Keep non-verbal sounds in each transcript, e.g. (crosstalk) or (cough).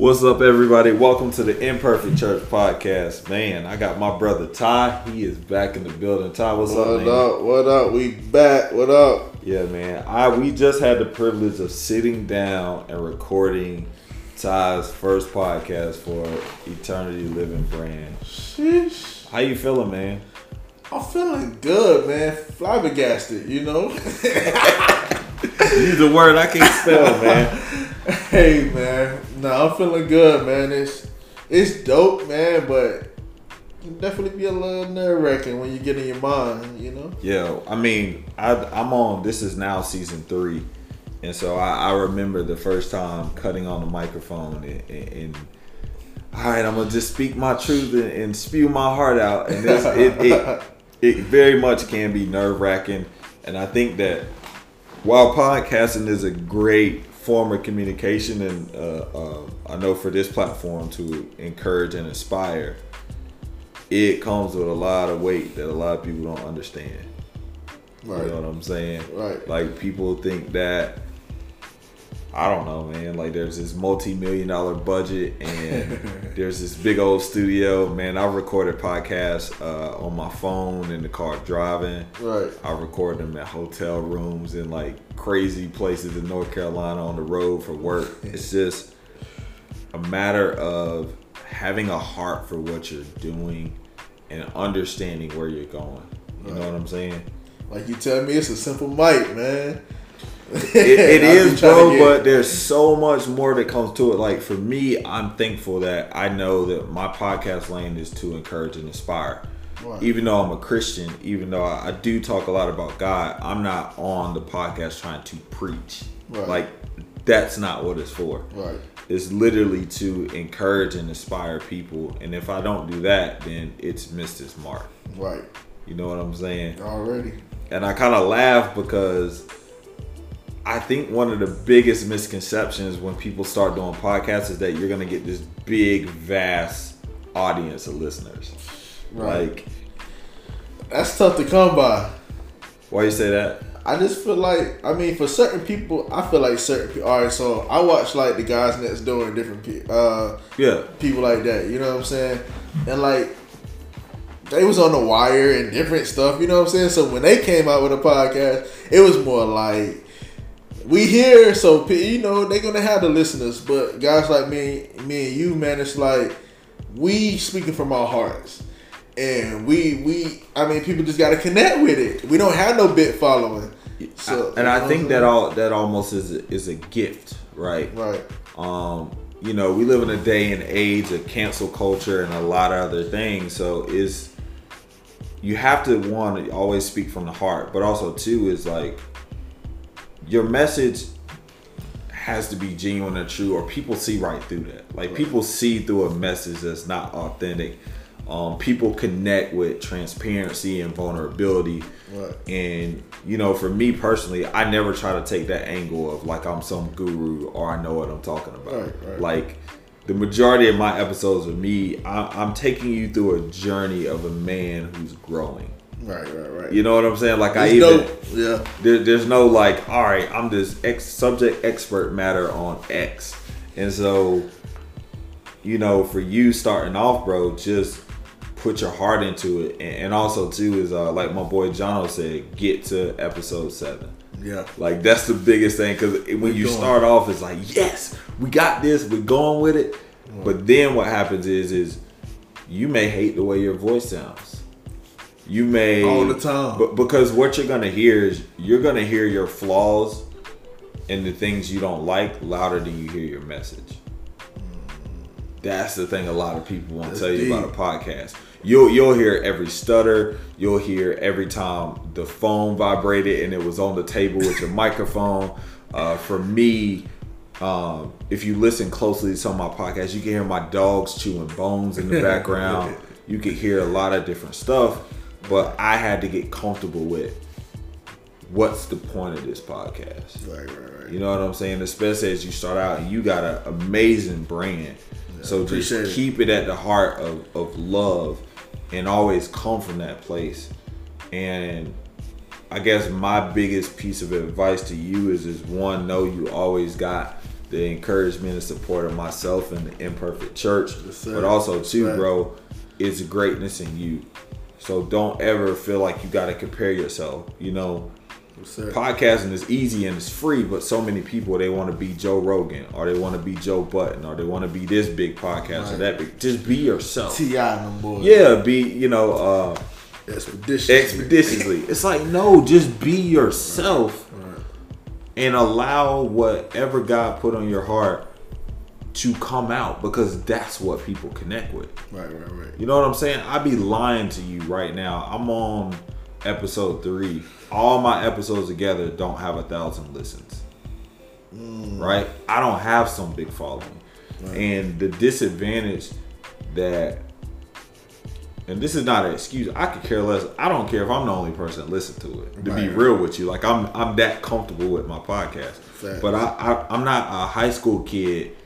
What's up, everybody? Welcome to the Imperfect Church podcast. Man, I got my brother Ty. He is back in the building. Ty, what's What up, man? up? What up? We back. What up? Yeah, man. I we just had the privilege of sitting down and recording Ty's first podcast for Eternity Living Brand. Sheesh. How you feeling, man? I'm feeling good, man. Flabbergasted, you know. (laughs) Use a word I can't spell, man. (laughs) (laughs) hey, man. No, I'm feeling good, man. It's it's dope, man. But can definitely be a little nerve wracking when you get in your mind, you know. Yeah, I mean, I, I'm on. This is now season three, and so I, I remember the first time cutting on the microphone and, and, and all right, I'm gonna just speak my truth and, and spew my heart out, and this, it, it (laughs) it very much can be nerve wracking, and I think that while podcasting is a great form of communication, and uh, uh, I know for this platform to encourage and inspire, it comes with a lot of weight that a lot of people don't understand. Right. You know what I'm saying? Right. Like people think that I don't know, man. Like there's this multi-million dollar budget and (laughs) there's this big old studio. Man, I recorded podcasts uh, on my phone in the car driving. Right. I record them at hotel rooms in like crazy places in North Carolina on the road for work. (laughs) It's just a matter of having a heart for what you're doing and understanding where you're going. You know what I'm saying? Like you tell me, it's a simple mic, man. It, (laughs) it is, bro. But there's so much more that comes to it. Like for me, I'm thankful that I know that my podcast lane is to encourage and inspire. Right. Even though I'm a Christian, even though I, I do talk a lot about God, I'm not on the podcast trying to preach. Right. Like that's not what it's for. Right. It's literally to encourage and inspire people. And if I don't do that, then it's missed its mark. Right. You know what I'm saying? Already. and I kind of laugh because I think one of the biggest misconceptions when people start doing podcasts is that you're gonna get this big, vast audience of listeners. Right. Like, That's tough to come by. why you say that? I just feel like I mean for certain people I feel like certain people all right so I watch like the guys next door and different people uh Yeah, people like that you know what I'm saying and like they was on the wire and different stuff you know what I'm saying so when they came out with a podcast it was more like we here so you know they're gonna have the listeners but guys like me me and you man it's like we speaking from our hearts and we we I mean people just gotta connect with it we don't have no bit following so and I think that all that almost is a, is a gift, right? right um, you know, we live in a day and age of cancel culture and a lot of other things. So is you have to want to always speak from the heart, but also too is like your message has to be genuine and true, or people see right through that. Like people see through a message that's not authentic. Um, people connect with transparency and vulnerability. Right. And you know, for me personally, I never try to take that angle of like I'm some guru or I know what I'm talking about. Right, right. Like the majority of my episodes of me, I, I'm taking you through a journey of a man who's growing. Right right right You know what I'm saying? Like I even dope. yeah there, there's no like, all right, I'm this ex subject expert matter on X, and so you know, for you starting off, bro, just put your heart into it, and, and also too is uh, like my boy Jono said, get to episode seven. yeah Like that's the biggest thing because when you going. start off, it's like, yes, we got this, we're going with it. But then what happens is, is you may hate the way your voice sounds. You may All the time. but because what you're gonna hear is you're gonna hear your flaws and the things you don't like louder than you hear your message. That's the thing a lot of people won't That's tell you about a podcast. You'll you'll hear every stutter. You'll hear every time the phone vibrated and it was on the table with your (laughs) microphone. Uh, for me, um, if you listen closely to some of my podcasts, you can hear my dogs chewing bones in the (laughs) background. you can hear a lot of different stuff, but I had to get comfortable with what's the point of this podcast. right right right You know what I'm saying? Especially as you start out and you got an amazing brand. so just it. keep it at the heart of, of love and always come from that place. And I guess my biggest piece of advice to you is is one, know you always got the encouragement and support of myself and the imperfect church, but also too, Right. bro, it's greatness in you. So don't ever feel like you got to compare yourself. You know, Yes, podcasting is easy and it's free, but so many people they want to be Joe Rogan or they want to be Joe Budden or they want to be this big podcast or that big. Just be yourself. Ti and them boys. Yeah, be you know uh, Expedition. expeditiously. it's like no, just be yourself Right. and allow whatever God put on your heart to come out because that's what people connect with. Right, right, right. You know what I'm saying? I'd be lying to you right now. I'm on episode three. All my episodes together don't have a thousand listens. Mm. Right? I don't have some big following. And the disadvantage that and this is not an excuse. I could care less. I don't care if I'm the only person that listen to it. To be real with you, like I'm, I'm that comfortable with my podcast. Facts. But I, I, I'm not a high school kid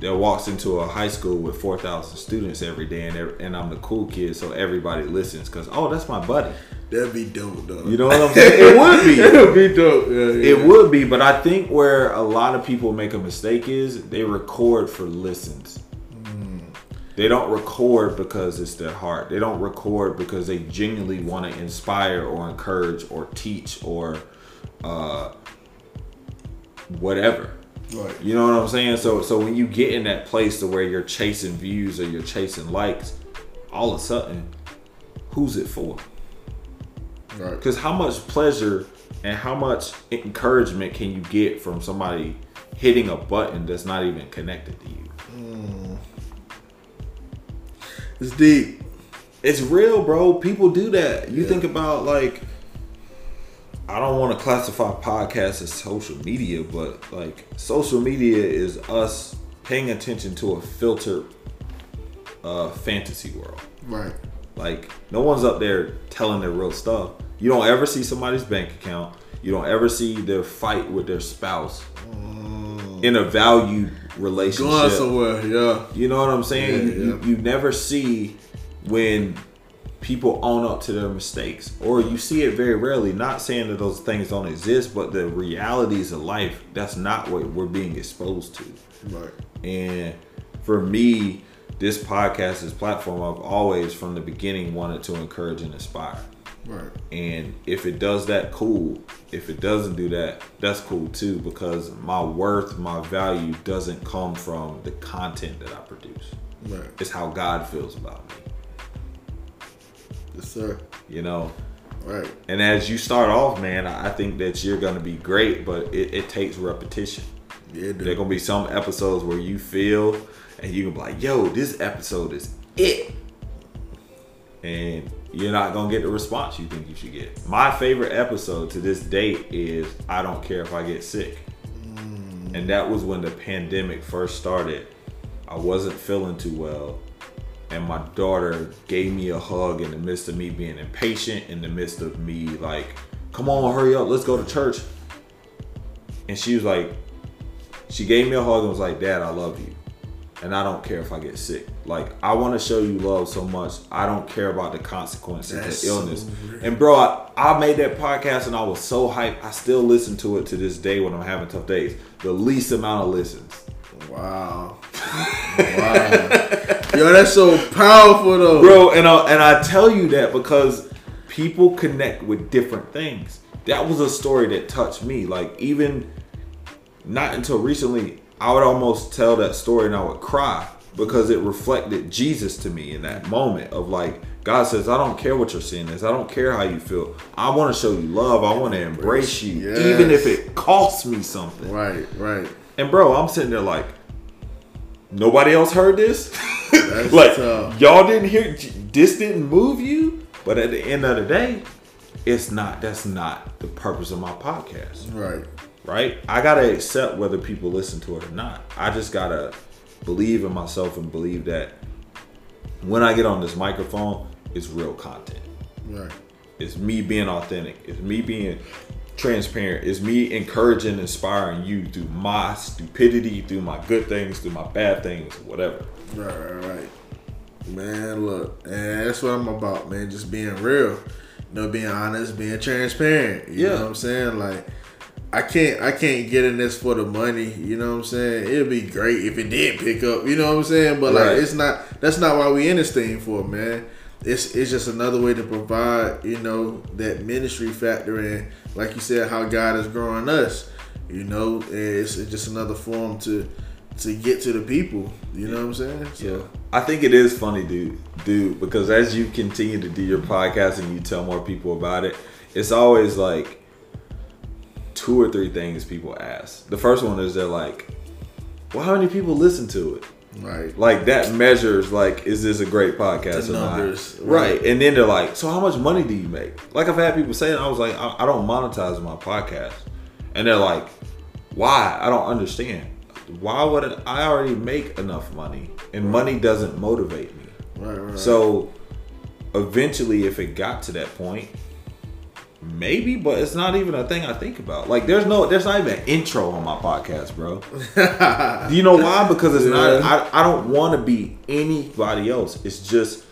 that walks into a high school with 4,000 students every day, and ev- and I'm the cool kid, so everybody listens because oh, that's my buddy. That'd be dope, though. You know what I'm (laughs) saying? it would be. it would be dope. Yeah, yeah. It would be, but I think where a lot of people make a mistake is they record for listens. They don't record because it's their heart. They don't record because they genuinely want to inspire or encourage or teach or uh, whatever. Right. You know what I'm saying? So so when you get in that place to where you're chasing views or you're chasing likes, all of a sudden, who's it for? Right. Because how much pleasure and how much encouragement can you get from somebody hitting a button that's not even connected to you? Mm. It's deep. It's real, bro. People do that. You Yeah. think about like I don't want to classify podcasts as social media, but like social media is us paying attention to a filtered uh fantasy world. Right. Like no one's up there telling their real stuff. You don't ever see somebody's bank account. You don't ever see their fight with their spouse in a valued relationship. Going somewhere, yeah. You know what I'm saying? Yeah, you, yeah. you never see when people own up to their mistakes, or you see it very rarely. Not saying that those things don't exist, but the realities of life that's not what we're being exposed to. Right. And for me, this podcast, this platform, I've always from the beginning wanted to encourage and inspire. Right. And if it does that, cool. If it doesn't do that, that's cool too, because my worth, my value doesn't come from the content that I produce. Right. It's how God feels about me, Yes, sir. you know? Right. And as you start off, man, I think that you're to be great, but it, it takes repetition. Yeah, There dude. gonna be some episodes where you feel and you can be like, yo, this episode is it. And you're not gonna get the response you think you should get. My favorite episode to this date is I don't care if I get sick. Mm. And that was when the pandemic first started. I wasn't feeling too well. And my daughter gave me a hug in the midst of me being impatient, in the midst of me like, come on, hurry up, let's go to church. And she was like, she gave me a hug and was like, Dad, I love you. And I don't care if I get sick. Like, I want to show you love so much. I don't care about the consequences That's of illness. so and bro, I, I made that podcast and I was so hyped. I still listen to it to this day when I'm having tough days. The least amount of listens. Wow. wow. Yo, that's so powerful though. Bro, and I, and I tell you that because people connect with different things. That was a story that touched me. Like, even not until recently, I would almost tell that story and I would cry because it reflected Jesus to me in that moment of like, God says, I don't care what your sin is. I don't care how you feel. I want to show you love. I want to embrace you, Yes. even if it costs me something. Right, right. And bro, I'm sitting there like, nobody else heard this. (laughs) Like tough. y'all didn't hear this didn't move you. But at the end of the day, it's not. That's not the purpose of my podcast, Right. right? I gotta accept whether people listen to it or not. I just gotta believe in myself and believe that when I get on this microphone, it's real content. Right. It's me being authentic. It's me being transparent. It's me encouraging, inspiring you through my stupidity, through my good things, through my bad things, whatever. Right, right, right. Man, look, and that's what I'm about, man. Just being real. You know, being honest, being transparent. You Yeah. know what I'm saying? Like, I can't I can't get in this for the money. You know what I'm saying? It'd be great if it did pick up. You know what I'm saying? But like Right. it's not. That's not why we in this thing for, man. It's it's just another way to provide. You know that ministry factor and like you said, how God is growing us. You know, and it's just another form to to get to the people. You know what I'm saying? So, Yeah. I think it is funny, dude, dude, because as you continue to do your podcast and you tell more people about it, it's always like two or three things people ask. The first one is they're like, well, how many people listen to it? Right. Like that measures like, is this a great podcast The or not? right. right. And then they're like, so how much money do you make? Like I've had people say, and I was like, I, I don't monetize my podcast, and they're like, why? I don't understand. Why would it, I already make enough money, and money doesn't motivate me? Right. Right. So eventually, if it got to that point, maybe, but it's not even a thing I think about. Like, there's no, there's not even an intro on my podcast, bro. (laughs) Do you know why? Because it's not. I, I don't want to be anybody else. It's just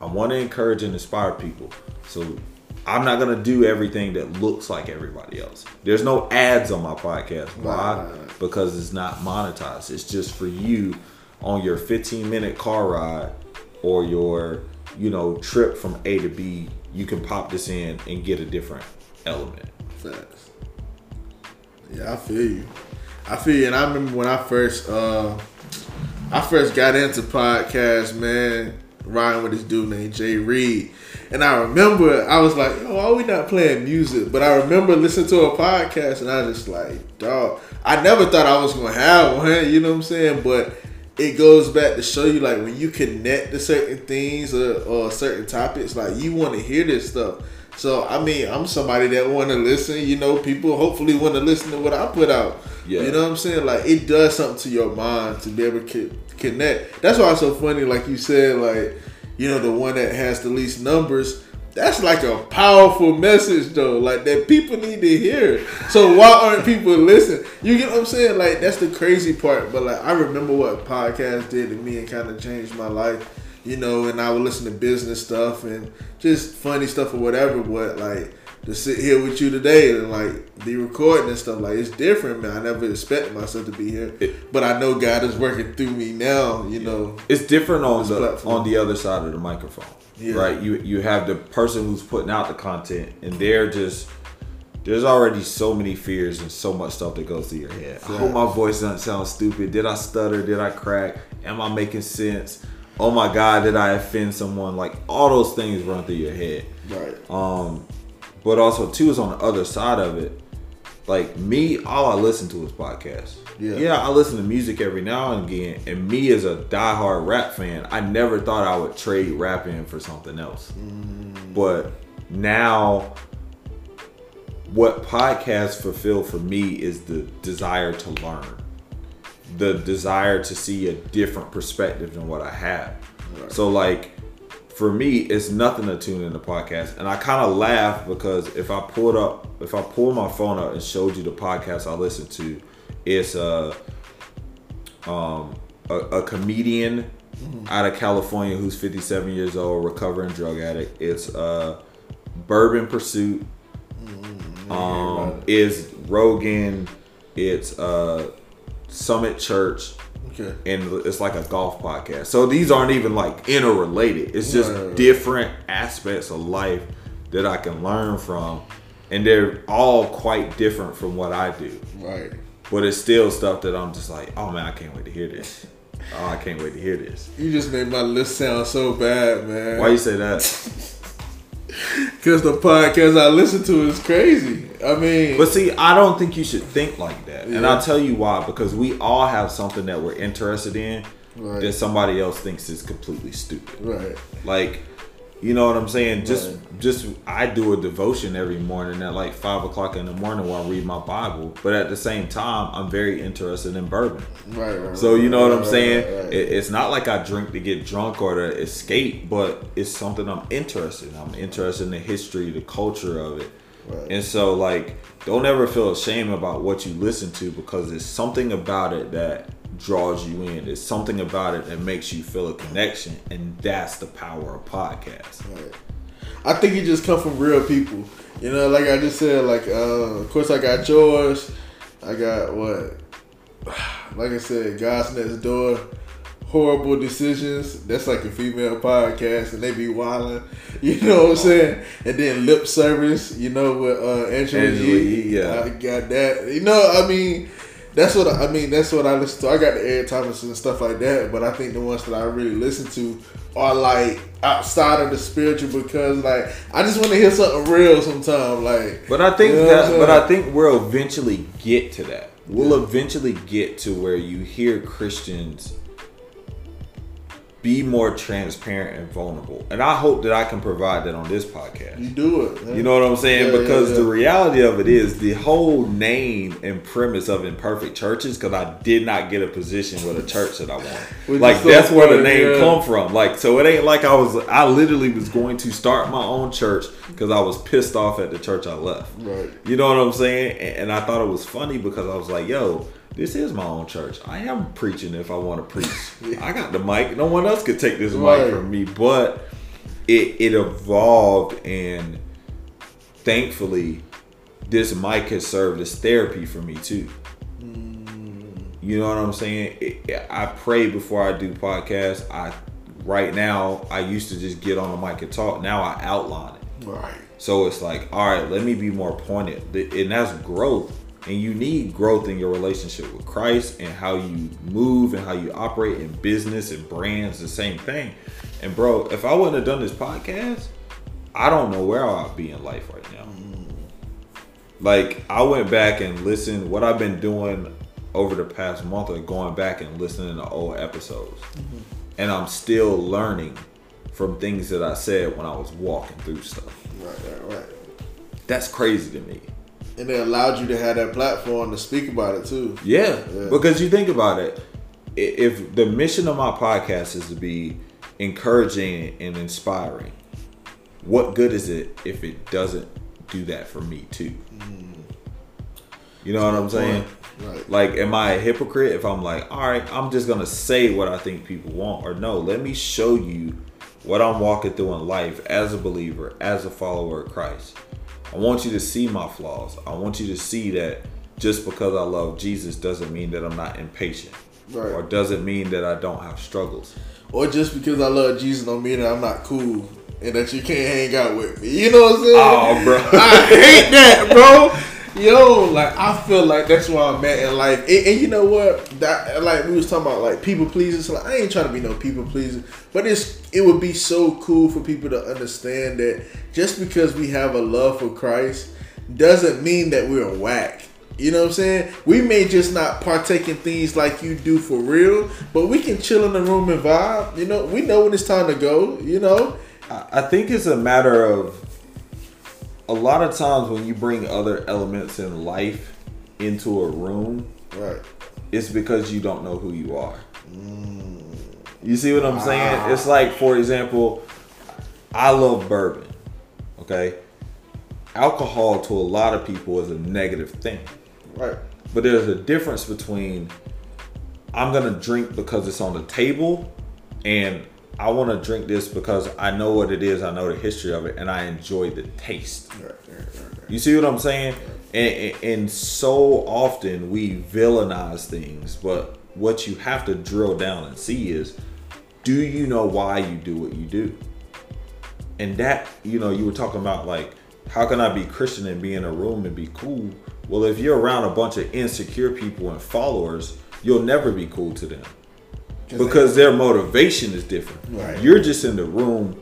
I want to encourage and inspire people. So I'm not gonna do everything that looks like everybody else. There's no ads on my podcast. Why? Because it's not monetized. It's just for you on your 15 minute car ride or your you know trip from A to B. You can pop this in and get a different element. Facts. Yeah, I feel you. I feel you. And I remember when I first uh I first got into podcasts, man, riding with this dude named Jay Reed. And I remember I was like, why we not playing music? But I remember listening to a podcast and I was just like, dog, I never thought I was gonna have one, (laughs) you know what I'm saying? But it goes back to show you like when you connect to certain things or, or certain topics, like you want to hear this stuff. So I mean, I'm somebody that want to listen. You know, people hopefully want to listen to what I put out. Yeah. You know what I'm saying? Like it does something to your mind to be able to co- connect. That's why it's so funny. Like you said, like you know, the one that has the least numbers. That's like a powerful message though, like that people need to hear. So why aren't people listening? You get what I'm saying? Like that's the crazy part. But like I remember what podcast did to me and kind of changed my life. You know, and I would listen to business stuff and just funny stuff or whatever. But like to sit here with you today and like be recording and stuff, like it's different, man. I never expected myself to be here, It- but I know God is working through me now. You know, It's different on the platform. on the other side of the microphone, Yeah. right? You you have the person who's putting out the content, and they're just there's already so many fears and so much stuff that goes through your head. I hope my voice doesn't sound stupid. Did I stutter? Did I crack? Am I making sense? Oh my God, did I offend someone? Like all those things run through your head. right? Um, but also too is on the other side of it. Like me, all I listen to is podcasts. Yeah. yeah, I listen to music every now and again. And me as a diehard rap fan, I never thought I would trade rapping for something else. Mm. But now, what podcasts fulfill for me is the desire to learn, the desire to see a different perspective than what I have. Right. So like for me, it's nothing to tune in the podcast, and I kind of laugh because if I pulled up, if I pull my phone up and showed you the podcast I listen to, it's a um a, a comedian out of California who's 57 years old, recovering drug addict. It's uh Bourbon Pursuit. Um, is Rogan. It's uh Summit Church Okay. and it's like a golf podcast. So these aren't even like interrelated. It's just right. different aspects of life that I can learn from, and they're all quite different from what I do. Right. But it's still stuff that I'm just like, oh man, I can't wait to hear this. Oh, I can't wait to hear this. You just made my list sound so bad, man. Why you say that? (laughs) Because the podcast I listen to is crazy. I mean, But see, I don't think you should think like that. And I'll tell you why. Because we all have something that we're interested in Right. that somebody else thinks is completely stupid. right. Like, you know what I'm saying? Just, Right. just I do a devotion every morning at like five o'clock in the morning while I read my Bible. But at the same time, I'm very interested in bourbon. Right, right. So you know what I'm right, saying? right, right. It, it's not like I drink to get drunk or to escape, but it's something I'm interested in. I'm interested in the history, the culture of it. Right. And so like don't ever feel ashamed about what you listen to because there's something about it that draws you in. There's something about it that makes you feel a connection and that's the power of podcasts. Right. I think it just come from real people. You know, like I just said, like uh, of course I got yours. I got what? (sighs) Like I said, God's next door. Horrible decisions. That's like a female podcast, and they be wilding. (laughs) You know what I'm saying? And then lip service. You know with uh, Angela, Angela. Yee, yeah. I got that. You know, I mean, that's what I, I mean. That's what I listen to. I got the Eric Thomas and stuff like that. But I think the ones that I really listen to are like outside of the spiritual because like I just want to hear something real sometimes. Like, But I think You know that, but? I think we'll eventually get to that. We'll eventually get to where you hear Christians be more transparent and vulnerable. And I hope that I can provide that on this podcast. you do it. man. You know what I'm saying? Yeah, yeah, because yeah. the reality of it is the whole name and premise of imperfect churches. Because I did not get a position with a church that I want. (laughs) Like so that's where the name yeah. come from. Like so, it ain't like I was. I literally was going to start my own church because I was pissed off at the church I left. Right. You know what I'm saying? And, and I thought it was funny because I was like, yo. This is my own church. I am preaching if I want to preach. (laughs) I got the mic. No one else could take this Right. mic from me. But it it evolved and thankfully this mic has served as therapy for me too mm. you know what i'm saying it- i pray before i do podcasts i right now i used to just get on the mic and talk now i outline it Right. so it's like all right let me be more pointed and that's growth and you need growth in your relationship with christ and how you move and how you operate in business and brands the same thing and bro if i wouldn't have done this podcast i don't know where i'd be in life right now like i went back and listened what i've been doing over the past month of going back and listening to old episodes mm-hmm. and i'm still learning from things that i said when i was walking through stuff Right. Right. Right. that's crazy to me. And they allowed you to have that platform to speak about it too. Yeah, Yeah. because you think about it, if the mission of my podcast is to be encouraging and inspiring, what good is it if it doesn't do that for me too? Mm. You know what I'm saying? Right. Like, am I a hypocrite if I'm like, all right, I'm just gonna say what I think people want, or no? Let me show you what I'm walking through in life as a believer, as a follower of Christ. I want you to see my flaws. I want you to see that just because I love Jesus doesn't mean that I'm not impatient, Right. or doesn't mean that I don't have struggles. Or just because I love Jesus don't mean that I'm not cool and that you can't hang out with me. You know what I'm saying? Oh, bro. (laughs) I hate that, bro. (laughs) Yo, like I feel like that's where I'm at in life. And, and you know what? That like we was talking about like people pleasers. Like I ain't trying to be no people pleaser, but it's it would be so cool for people to understand that just because we have a love for Christ doesn't mean that we're whack. You know what I'm saying? We may just not partake in things like you do for real, but we can chill in the room and vibe. You know, we know when it's time to go. You know, I I think it's a matter of a lot of times when you bring other elements in life into a room, right? it's because you don't know who you are. Mm. You see what I'm saying? Ah. It's like, for example, I love bourbon. Okay, alcohol to a lot of people is a negative thing, Right. but there's a difference between I'm gonna drink because it's on the table, and I want to drink this because I know what it is, I know the history of it, and I enjoy the taste. Right. Right. Right. You see what I'm saying? And, and so often we villainize things, but what you have to drill down and see is do you know why you do what you do? And that, you know, you were talking about like, how can I be Christian and be in a room and be cool? Well, if you're around a bunch of insecure people and followers, you'll never be cool to them because their motivation is different. Right. You're just in the room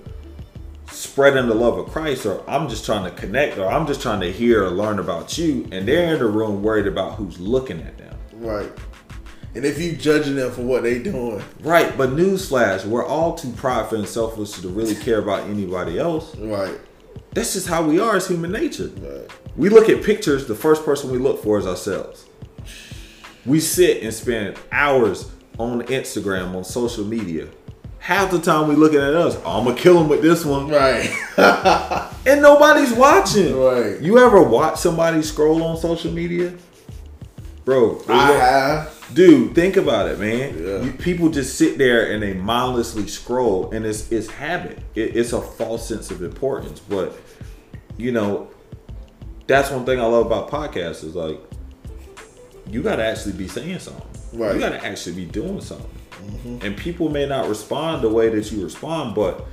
spreading the love of Christ, or I'm just trying to connect, or I'm just trying to hear or learn about you, and they're in the room worried about who's looking at them. Right. And if you judging them for what they doing, Right, but newsflash, we're all too prideful and selfish to really care about anybody else. right, That's just how we are as human nature. right, We look at pictures, the first person we look for is ourselves. We sit and spend hours on Instagram, on social media. Half the time we looking at us, oh, I'm gonna kill him with this one. right, (laughs) And nobody's watching. Right. You ever watch somebody scroll on social media? bro. I have. Dude, think about it, man. Yeah. You, people just sit there and they mindlessly scroll, and it's it's habit. It, it's a false sense of importance. But you know, that's one thing I love about podcasts is like you got to actually be saying something. Right. You got to actually be doing something. Mm-hmm. And people may not respond the way that you respond, but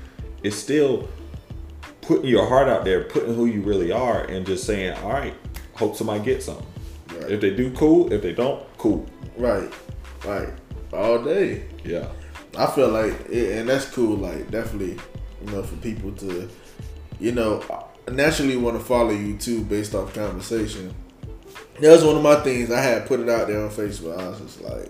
it's still putting your heart out there, putting who you really are, and just saying, "All right, hope somebody gets something." Right. If they do, cool. If they don't, cool. Right. Right. All day. Yeah. I feel like, it, and that's cool. Like, definitely, you know, for people to, you know, naturally want to follow you too based off conversation. That was one of my things. I had put it out there on Facebook. I was just like,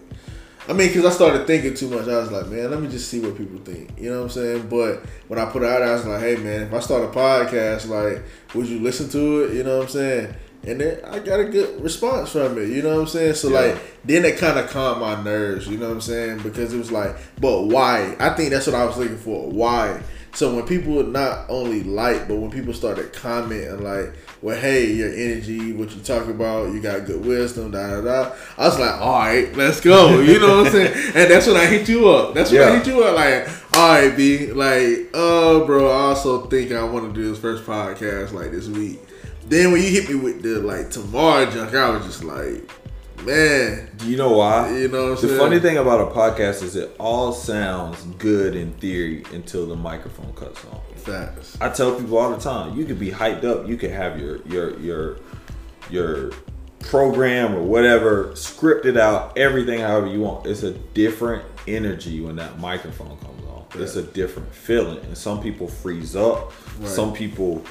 I mean, because I started thinking too much. I was like, man, let me just see what people think. You know what I'm saying? But when I put it out I was like, hey, man, if I start a podcast, like, would you listen to it? You know what I'm saying? And then I got a good response from it. You know what I'm saying? So, Yeah. like, then it kind of calmed my nerves. You know what I'm saying? Because it was like, but why? I think that's what I was looking for. Why? So when people not only like, but when people started commenting like, well, hey, your energy, what you talk about, you got good wisdom, da da da. I was like, all right, let's go. (laughs) You know what I'm saying? And that's when I hit you up. That's when I hit you up. Like, all right, B. Like, oh, bro, I also think I want to do this first podcast like this week. Then when you hit me with the like tomorrow junk, I was just like, man, Do you know why? You know what I'm the saying? funny thing about a podcast is it all sounds good in theory until the microphone cuts on. facts. I tell people all the time, you could be hyped up, you could have your your your your program or whatever scripted out, everything however you want. It's a different energy when that microphone comes on. It's a different feeling, and some people freeze up. Right. Some people,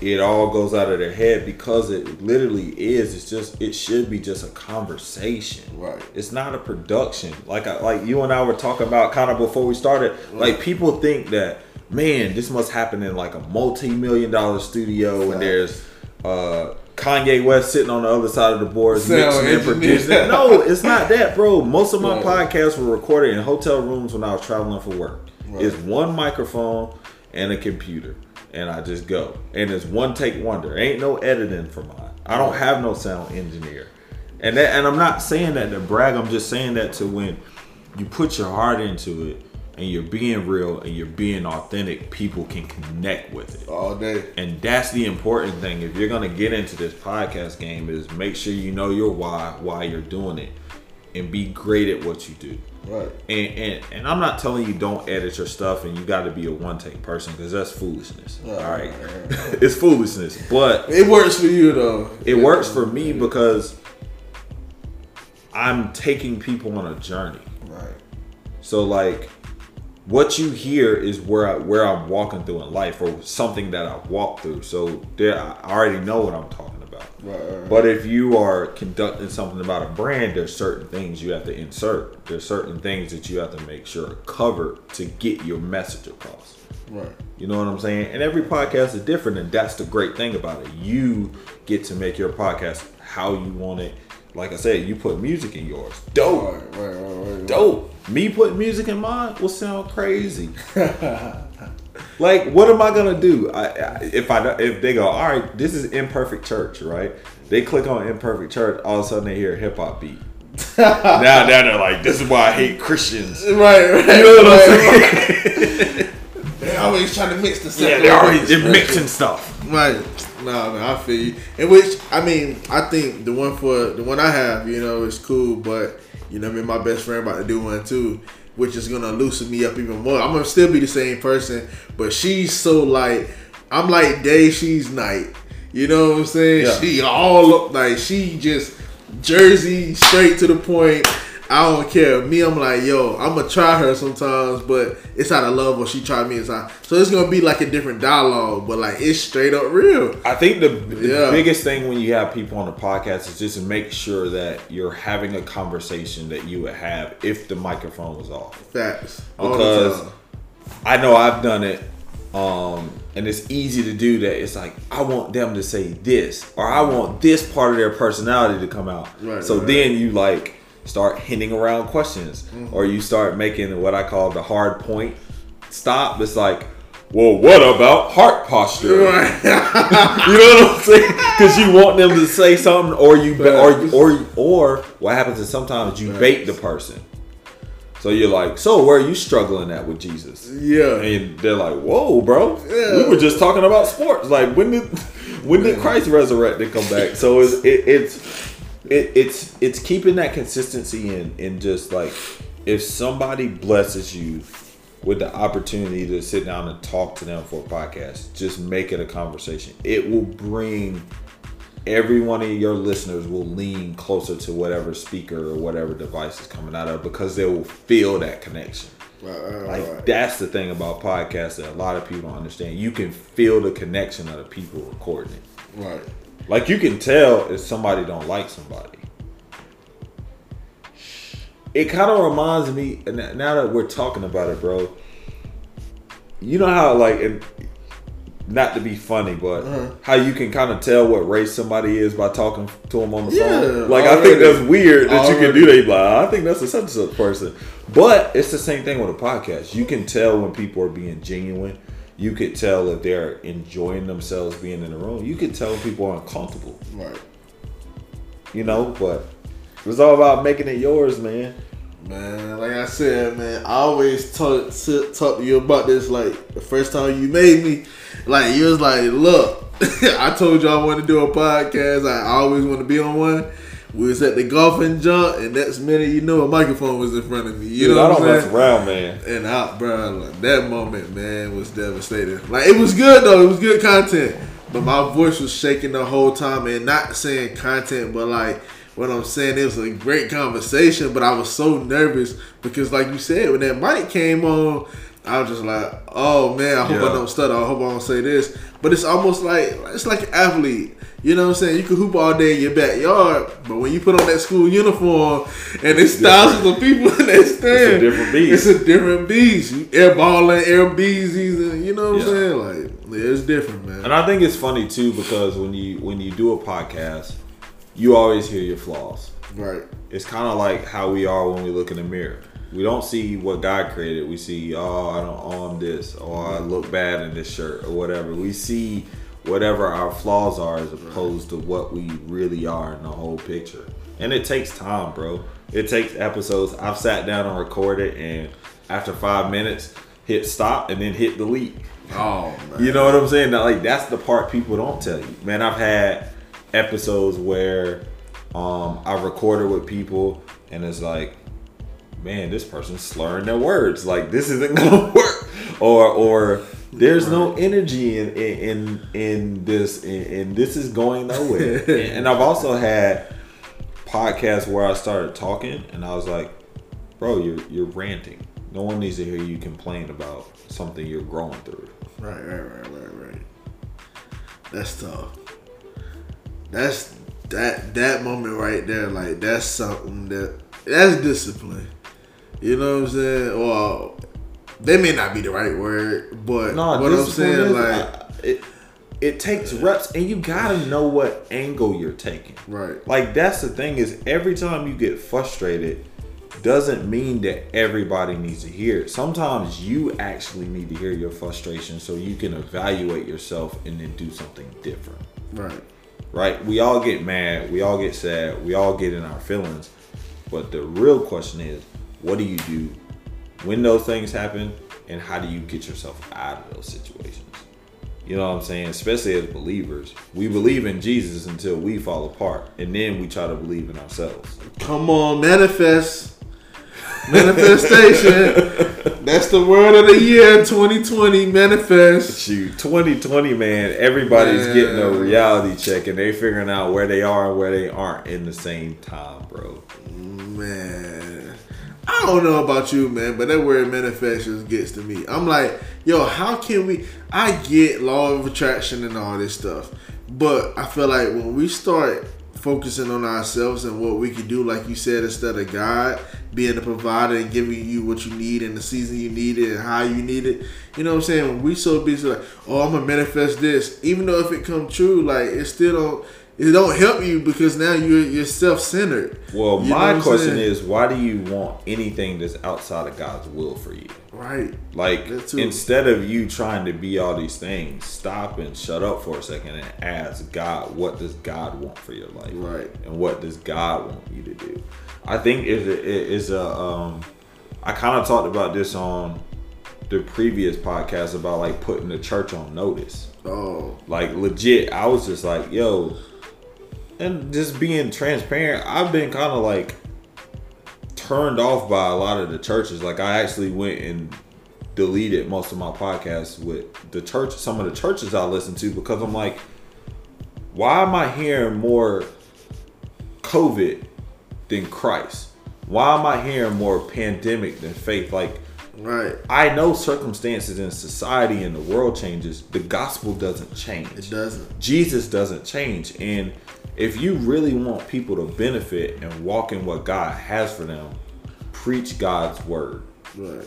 it all goes out of their head because it literally is. It's just it should be just a conversation. Right. It's not a production. Like I, like you and I were talking about kind of before we started. Like people think that man, this must happen in like a multi-million dollar studio and there's uh Kanye West sitting on the other side of the board mixing and producing. (laughs) No, it's not that, bro. Most of my Right. podcasts were recorded in hotel rooms when I was traveling for work. Right. It's one microphone and a computer, and I just go. And it's one take wonder. Ain't no editing for mine. I don't have no sound engineer. And that, and I'm not saying that to brag. I'm just saying that to when you put your heart into it and you're being real and you're being authentic, people can connect with it. All day. And that's the important thing. If you're gonna get into this podcast game, is make sure you know your why, why you're doing it, and be great at what you do. Right. And and, and I'm not telling you don't edit your stuff and you got to be a one take person because that's foolishness. All right, right, (laughs) it's foolishness, but It works for you though. it works for me because I'm taking people on a journey. Right. So like what you hear is where I, where I'm walking through in life or something that I walk through. So there I already know what I'm talking about. Right, right. But if you are conducting something about a brand, there's certain things you have to insert. There's certain things that you have to make sure are covered to get your message across. Right. You know what I'm saying? And every podcast is different, and that's the great thing about it. You get to make your podcast how you want it. Like I said, you put music in yours. Dope. Right. Dope. Me putting music in mine will sound crazy. (laughs) like, what am I gonna do? I, I, if I if they go, all right, this is imperfect church, right? They click on imperfect church, all of a sudden they hear a hip hop beat. (laughs) now, now they're like, this is why I hate Christians. Right, right. You know what right, I'm saying? (laughs) They always trying to mix the stuff. yeah, they're already they're mixing stuff. Right. No, no, I feel you. In which I mean, I think the one for the one I have, you know, is cool, but you know, me and my best friend about to do one too, which is gonna loosen me up even more. I'm gonna still be the same person, but she's so like I'm like day, she's night. You know what I'm saying? Yeah. She all up like she just Jersey straight to the point. I don't care. Me, I'm like, yo, I'm gonna try her sometimes, but it's out of love, or she tried me. It's out. So it's gonna be like a different dialogue, but like it's straight up real. I think the, the Yeah. biggest thing when you have people on the podcast is just make sure that you're having a conversation that you would have if the microphone was off. Facts. Because. I know I've done it, um, and it's easy to do that. It's like I want them to say this, or I want this part of their personality to come out. Right, so right. then you like start hinting around questions, Mm-hmm. or you start making what I call the hard point stop. It's like, well, what about heart posture? (laughs) you know what I'm saying? Because you want them to say something, or you or or or what happens is sometimes you bait the person. So you're like, so where are you struggling at with Jesus? Yeah, and they're like, whoa, bro, Yeah. we were just talking about sports. Like when did (laughs) when did Christ resurrect and come back? So it's it, it's it, it's it's keeping that consistency in in just like if somebody blesses you with the opportunity to sit down and talk to them for a podcast, just make it a conversation. It will bring every one of your listeners will lean closer to whatever speaker or whatever device is coming out of because they will feel that connection. Right, right, Like right. that's the thing about podcasts that a lot of people don't understand. You can feel the connection of the people recording it. right. Like you can tell if somebody don't like somebody. It kind of reminds me now that we're talking about it, bro. You know how like and not to be funny, but Uh-huh. how you can kind of tell what race somebody is by talking to them on the Yeah, phone. Like I think that's weird that you can do that. Like I think that's a such and such person, but it's the same thing with a podcast. You can tell when people are being genuine. You could tell if they're enjoying themselves being in the room. You could tell people are uncomfortable. Right. You know, but it's all about making it yours, man. Man, like I said, man, I always talk to, talk to you about this. Like the first time you made me, like you was like, "Look, (laughs) I told you I want to do a podcast. I always want to be on one." We was at the golfing jump, and next minute, you know, a microphone was in front of me. You Dude, know I what don't mess around, man. And out, bro, like, that moment, man, was devastating. Like it was good though; it was good content, but my voice was shaking the whole time, and not saying content, but like what I'm saying, it was a great conversation. But I was so nervous because, like you said, when that mic came on, I was just like, "Oh man, I hope Yeah. I don't stutter. I hope I don't say this." But it's almost like it's like an athlete. You know what I'm saying? You can hoop all day in your backyard, but when you put on that school uniform and it's thousands of people in that stand, it's a different beast. It's a different beast. You air balling, air beesies, and you know what Yeah. I'm saying? Like, yeah, it's different, man. And I think it's funny too because when you when you do a podcast, you always hear your flaws. Right. It's kind of like how we are when we look in the mirror. We don't see what God created. We see, oh, I don't own this, or I look bad in this shirt, or whatever. We see whatever our flaws are as opposed to what we really are in the whole picture. And it takes time, bro. It takes episodes. I've sat down and recorded, and after five minutes, hit stop and then hit delete. Oh man. You know what I'm saying? Now, like that's the part people don't tell you. Man, I've had episodes where um I recorded with people and it's like, man, this person's slurring their words. Like this isn't (laughs) gonna work. Or or there's no energy in in in, in this and, and this is going nowhere. and, and I've also had podcasts where I started talking and I was like, bro, you're you're ranting. No one needs to hear you complain about something you're growing through. Right, right, right, right, right. That's tough. That's that that moment right there. Like that's something that that's discipline. You know what I'm saying? Well, they may not be the right word, but No, what I'm saying, is- like, I- it it takes reps, and you gotta know what angle you're taking. right, Like that's the thing is every time you get frustrated, doesn't mean that everybody needs to hear it. Sometimes you actually need to hear your frustration so you can evaluate yourself and then do something different. right, Right? We all get mad, we all get sad, we all get in our feelings. But the real question is, what do you do when those things happen and how do you get yourself out of those situations? You know what I'm saying? Especially as believers. We believe in Jesus until we fall apart. And then we try to believe in ourselves. come on, manifest, manifestation. (laughs) that's the word of the year, 2020. Manifest. Shoot, 2020, man, everybody's Man. getting a reality check and they figuring out where they are and where they aren't in the same time, bro. Man, I don't know about you, man, but that word manifestation gets to me. I'm like, yo, how can we? I get law of attraction and all this stuff, but I feel like when we start focusing on ourselves and what we can do, like you said, instead of God being the provider and giving you what you need in the season you need it and how you need it, you know what I'm saying? When we so busy, like, oh, I'm gonna manifest this, even though if it come true, like it still don't. It don't help you because now you're you're self centered. Well, You my question saying? is, why do you want anything that's outside of God's will for you? Right. Like instead of you trying to be all these things, stop and shut up for a second and ask God, what does God want for your life? Right. And what does God want you to do? I think a, is a um I kind of talked about this on the previous podcast about like putting the church on notice. Oh, Like legit, I was just like, yo, and just being transparent, I've been kind of like turned off by a lot of the churches. Like I actually went and deleted most of my podcasts with the church, some of the churches I listen to because I'm like, why am I hearing more COVID than Christ? Why am I hearing more pandemic than faith? Like right. I know circumstances in society and the world changes. The gospel doesn't change. It doesn't. Jesus doesn't change. And if you really want people to benefit and walk in what God has for them, preach God's word. Right.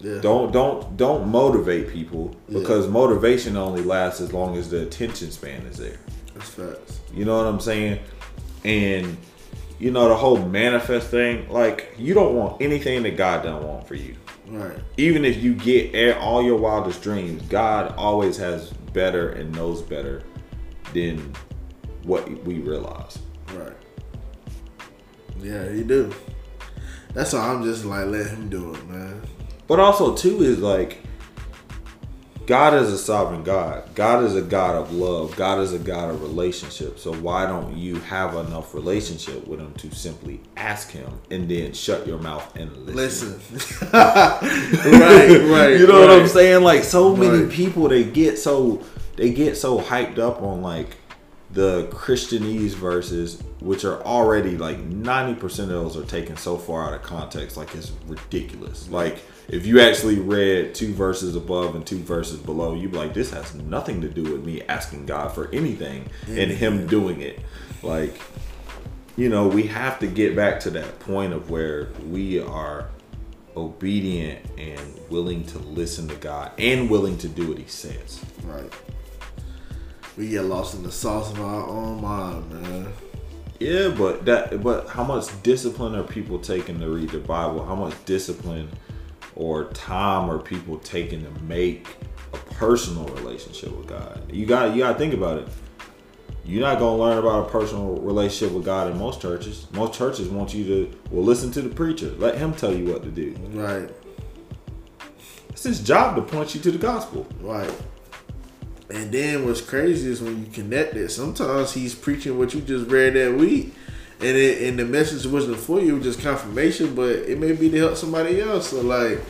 Yeah. Don't don't don't motivate people because motivation only lasts as long as the attention span is there. That's facts. You know what I'm saying? And you know the whole manifest thing, like you don't want anything that God don't want for you. Right. Even if you get all your wildest dreams, God always has better and knows better than what we realize. Right. Yeah, he do. That's why I'm just like let him do it, man. But also too is like God is a sovereign God. God is a God of love. God is a God of relationship. So why don't you have enough relationship with him to simply ask him and then shut your mouth and listen? Listen. (laughs) right, (laughs) right. you know what I'm saying? Like so many Right. people they get so they get so hyped up on like the Christianese verses, which are already like 90% of those are taken so far out of context, like it's ridiculous. Like if you actually read two verses above and two verses below, you'd be like, this has nothing to do with me asking God for anything and him doing it. Like, you know, we have to get back to that point of where we are obedient and willing to listen to God and willing to do what he says. Right. We get lost in the sauce of our own mind, man. Yeah, but that but how much discipline are people taking to read the Bible? How much discipline or time are people taking to make a personal relationship with God? You got you got to think about it. You're not gonna learn about a personal relationship with God in most churches. Most churches want you to well listen to the preacher. Let him tell you what to do. Right. It's his job to point you to the gospel. Right. And then what's crazy is when you connect it, sometimes he's preaching what you just read that week. And it, and the message wasn't for you, was just confirmation, but it may be to help somebody else. So like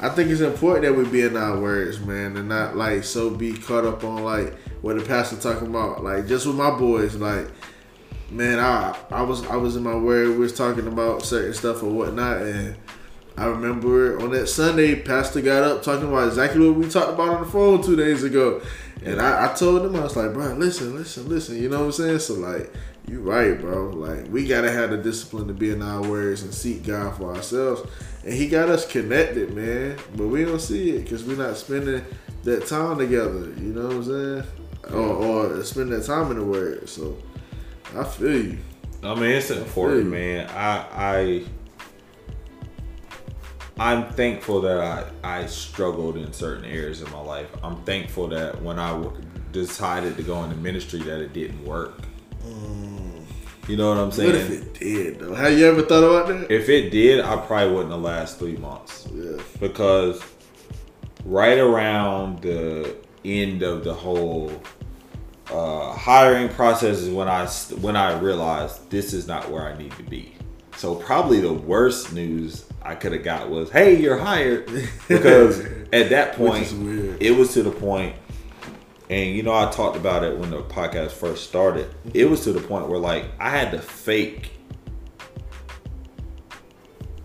I think it's important that we be in our words, man, and not like so be caught up on like what the pastor talking about. Like just with my boys, like man, I I was I was in my word, we was talking about certain stuff or whatnot, and I remember on that Sunday, Pastor got up talking about exactly what we talked about on the phone two days ago. And I, I told him, I was like, bro, listen, listen, listen. You know what I'm saying? So, like, you right, bro. Like, we got to have the discipline to be in our words and seek God for ourselves. And he got us connected, man. But we don't see it because we're not spending that time together. You know what I'm saying? Or, or spending that time in the word. So, I feel you. I mean, it's important, man. I I I'm thankful that I I struggled in certain areas of my life. I'm thankful that when I w- decided to go into ministry, that it didn't work. You know what I'm saying? What if it did, though? Have you ever thought about that? If it did, I probably wouldn't have last three months Yeah. because right around the end of the whole uh, hiring process is when I when I realized this is not where I need to be. So probably the worst news I could have got was, "Hey, you're hired," (laughs) because at that point it was to the point, and you know I talked about it when the podcast first started. It was to the point where like I had to fake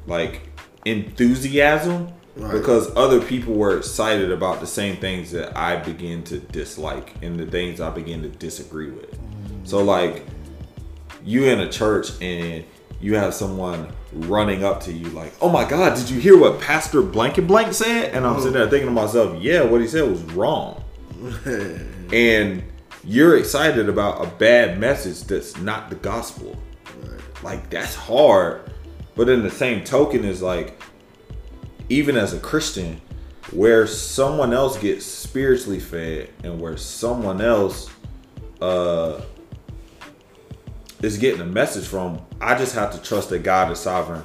like enthusiasm Right. because other people were excited about the same things that I begin to dislike and the things I begin to disagree with. So like you in a church and you have someone running up to you like, "Oh my God, did you hear what Pastor Blank and Blank said?" And I'm sitting there thinking to myself, "Yeah, what he said was wrong." (laughs) and you're excited about a bad message that's not the gospel. Like that's hard. But in the same token is like even as a Christian, where someone else gets spiritually fed and where someone else uh is getting a message from, I just have to trust that God is sovereign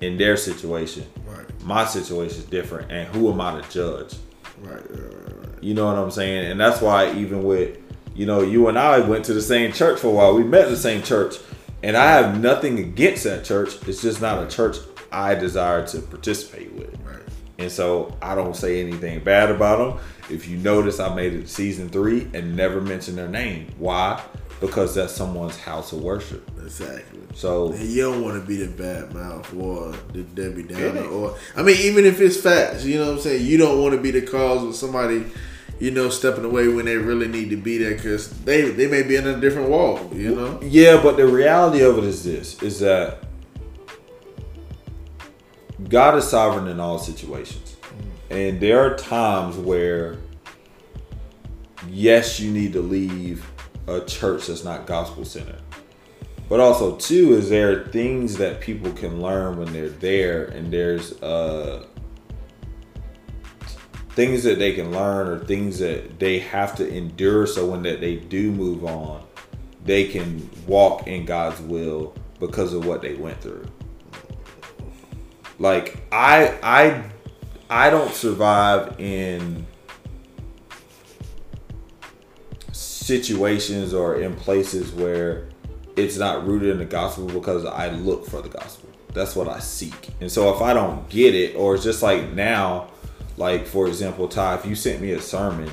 in their situation. Right. My situation is different, and who am I to judge? Right. Right. You know what I'm saying? And that's why even with you know, you and I went to the same church for a while. We met in the same church. And I have nothing against that church. It's just not a church I desire to participate with. Right. And so I don't say anything bad about them. If you notice, I made it season three and never mentioned their name. Why? Because that's someone's house of worship. Exactly. So And you don't want to be the bad mouth or the Debbie Downer or I mean even if it's facts, you know what I'm saying. You don't want to be the cause of somebody, you know, stepping away when they really need to be there because they they may be in a different wall, you know. Yeah, but the reality of it is this: is that God is sovereign in all situations, mm. and there are times where, yes, you need to leave a church that's not gospel centered, but also too is there are things that people can learn when they're there, and there's uh things that they can learn or things that they have to endure so when that they do move on they can walk in God's will because of what they went through. Like I I I don't survive in situations or in places where it's not rooted in the gospel because I look for the gospel. That's what I seek. And so if I don't get it or it's just like now like for example, Ty, if you sent me a sermon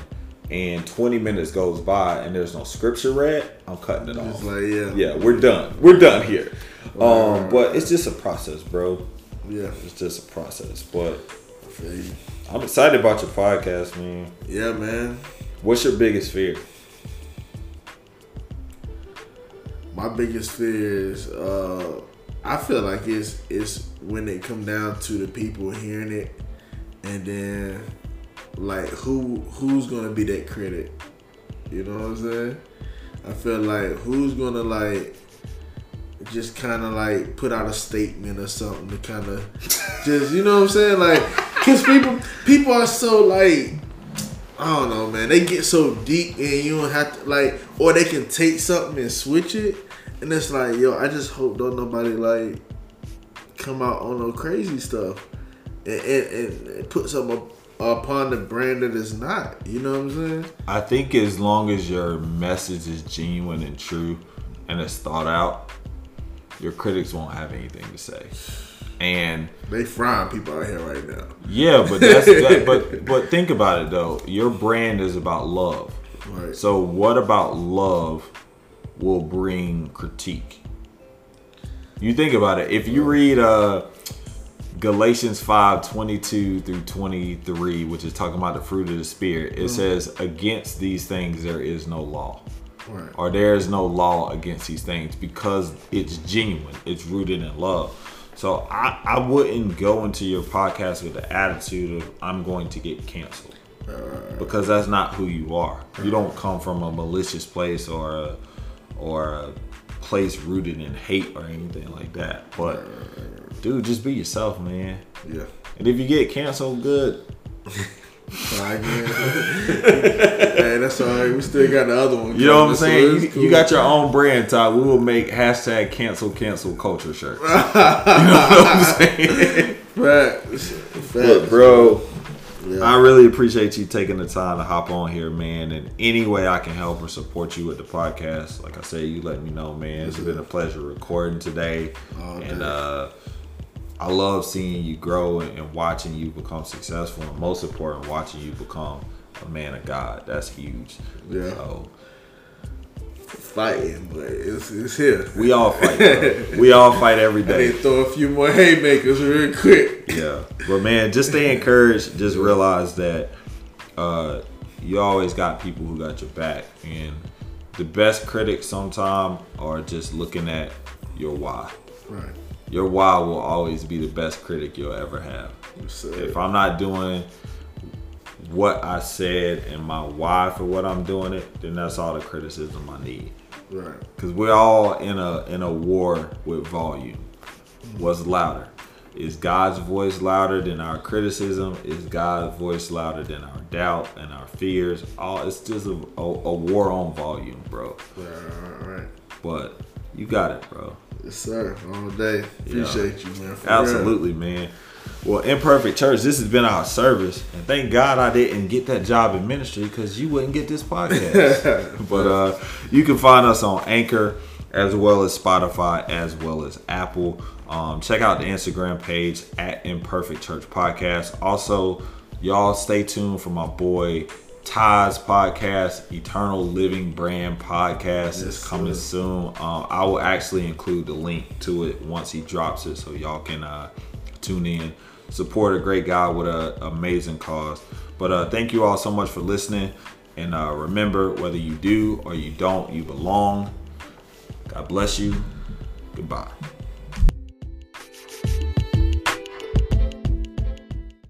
and 20 minutes goes by and there's no scripture read, I'm cutting it off. Like yeah, Yeah, we're done. We're done here. Um, but it's just a process, bro. yeah. It's just a process. But I feel you. I'm excited about your podcast, man. Yeah, man. What's your biggest fear? My biggest fear is uh I feel like it's it's when it come down to the people hearing it and then like who who's gonna be that critic. You know what I'm saying? I feel like who's gonna like just kind of like put out a statement or something to kind of just you know what I'm saying like because people people are so like I don't know man they get so deep and you don't have to like or they can take something and switch it and it's like yo I just hope don't nobody like come out on no crazy stuff and, and, and put something up upon the brand that is not you know what I'm saying I think as long as your message is genuine and true and it's thought out, your critics won't have anything to say. And they frying people out here right now yeah, but that's (laughs) that, but but think about it though. Your brand is about love. right So what about love will bring critique? You think about it. If you read uh Galatians 5, 22 through 23, which is talking about the fruit of the spirit, it says, Against these things there is no law. right Or there is no law against these things because it's genuine. It's rooted in love. So I, I wouldn't go into your podcast with the attitude of I'm going to get canceled because that's not who you are. You don't come from a malicious place or a, or a place rooted in hate or anything like that. But dude, just be yourself, man. yeah And if you get canceled, good. (laughs) I guess. (laughs) hey, that's all right. We still got the other one. You know what I'm coming, so saying? You, cool. you got your own brand, Todd. We will make hashtag cancel cancel culture shirts. (laughs) you know what I'm saying? Facts. Facts. Look, bro, Yeah. I really appreciate you taking the time to hop on here, man. And any way I can help or support you with the podcast, like I said, you let me know, man. It's been a pleasure recording today, All and day. uh, I love seeing you grow and, and watching you become successful, and most important, watching you become a man of God. That's huge. Yeah. So fighting, but it's, it's here. we all fight. bro. we all fight every day. to throw a few more haymakers real quick. Yeah, but man, just stay encouraged. Just realize that uh, you always got people who got your back, and the best critics sometimes are just looking at your why. Right. Your why will always be the best critic you'll ever have. If I'm not doing what I said and my why for what I'm doing it, then that's all the criticism I need. right. Cause we're all in a in a war with volume. What's louder? Is God's voice louder than our criticism? Is God's voice louder than our doubt and our fears? All it's just a, a, a war on volume, bro. Right, all right. But you got it, bro. Yes, sir. All day. Appreciate you, man. For real. Absolutely, man. Well, Imperfect Church, this has been our service, and thank God I didn't get that job in ministry because you wouldn't get this podcast. (laughs) but uh, you can find us on Anchor as well as Spotify as well as Apple. Um, check out the Instagram page at Imperfect Church Podcast. Also, y'all stay tuned for my boy Ty's podcast, Eternal Living Brand Podcast. is coming soon. Um, I will actually include the link to it once he drops it, so y'all can uh, tune in, support a great guy with an amazing cause. But uh, thank you all so much for listening, and uh, remember, whether you do or you don't, you belong. God bless you. Goodbye.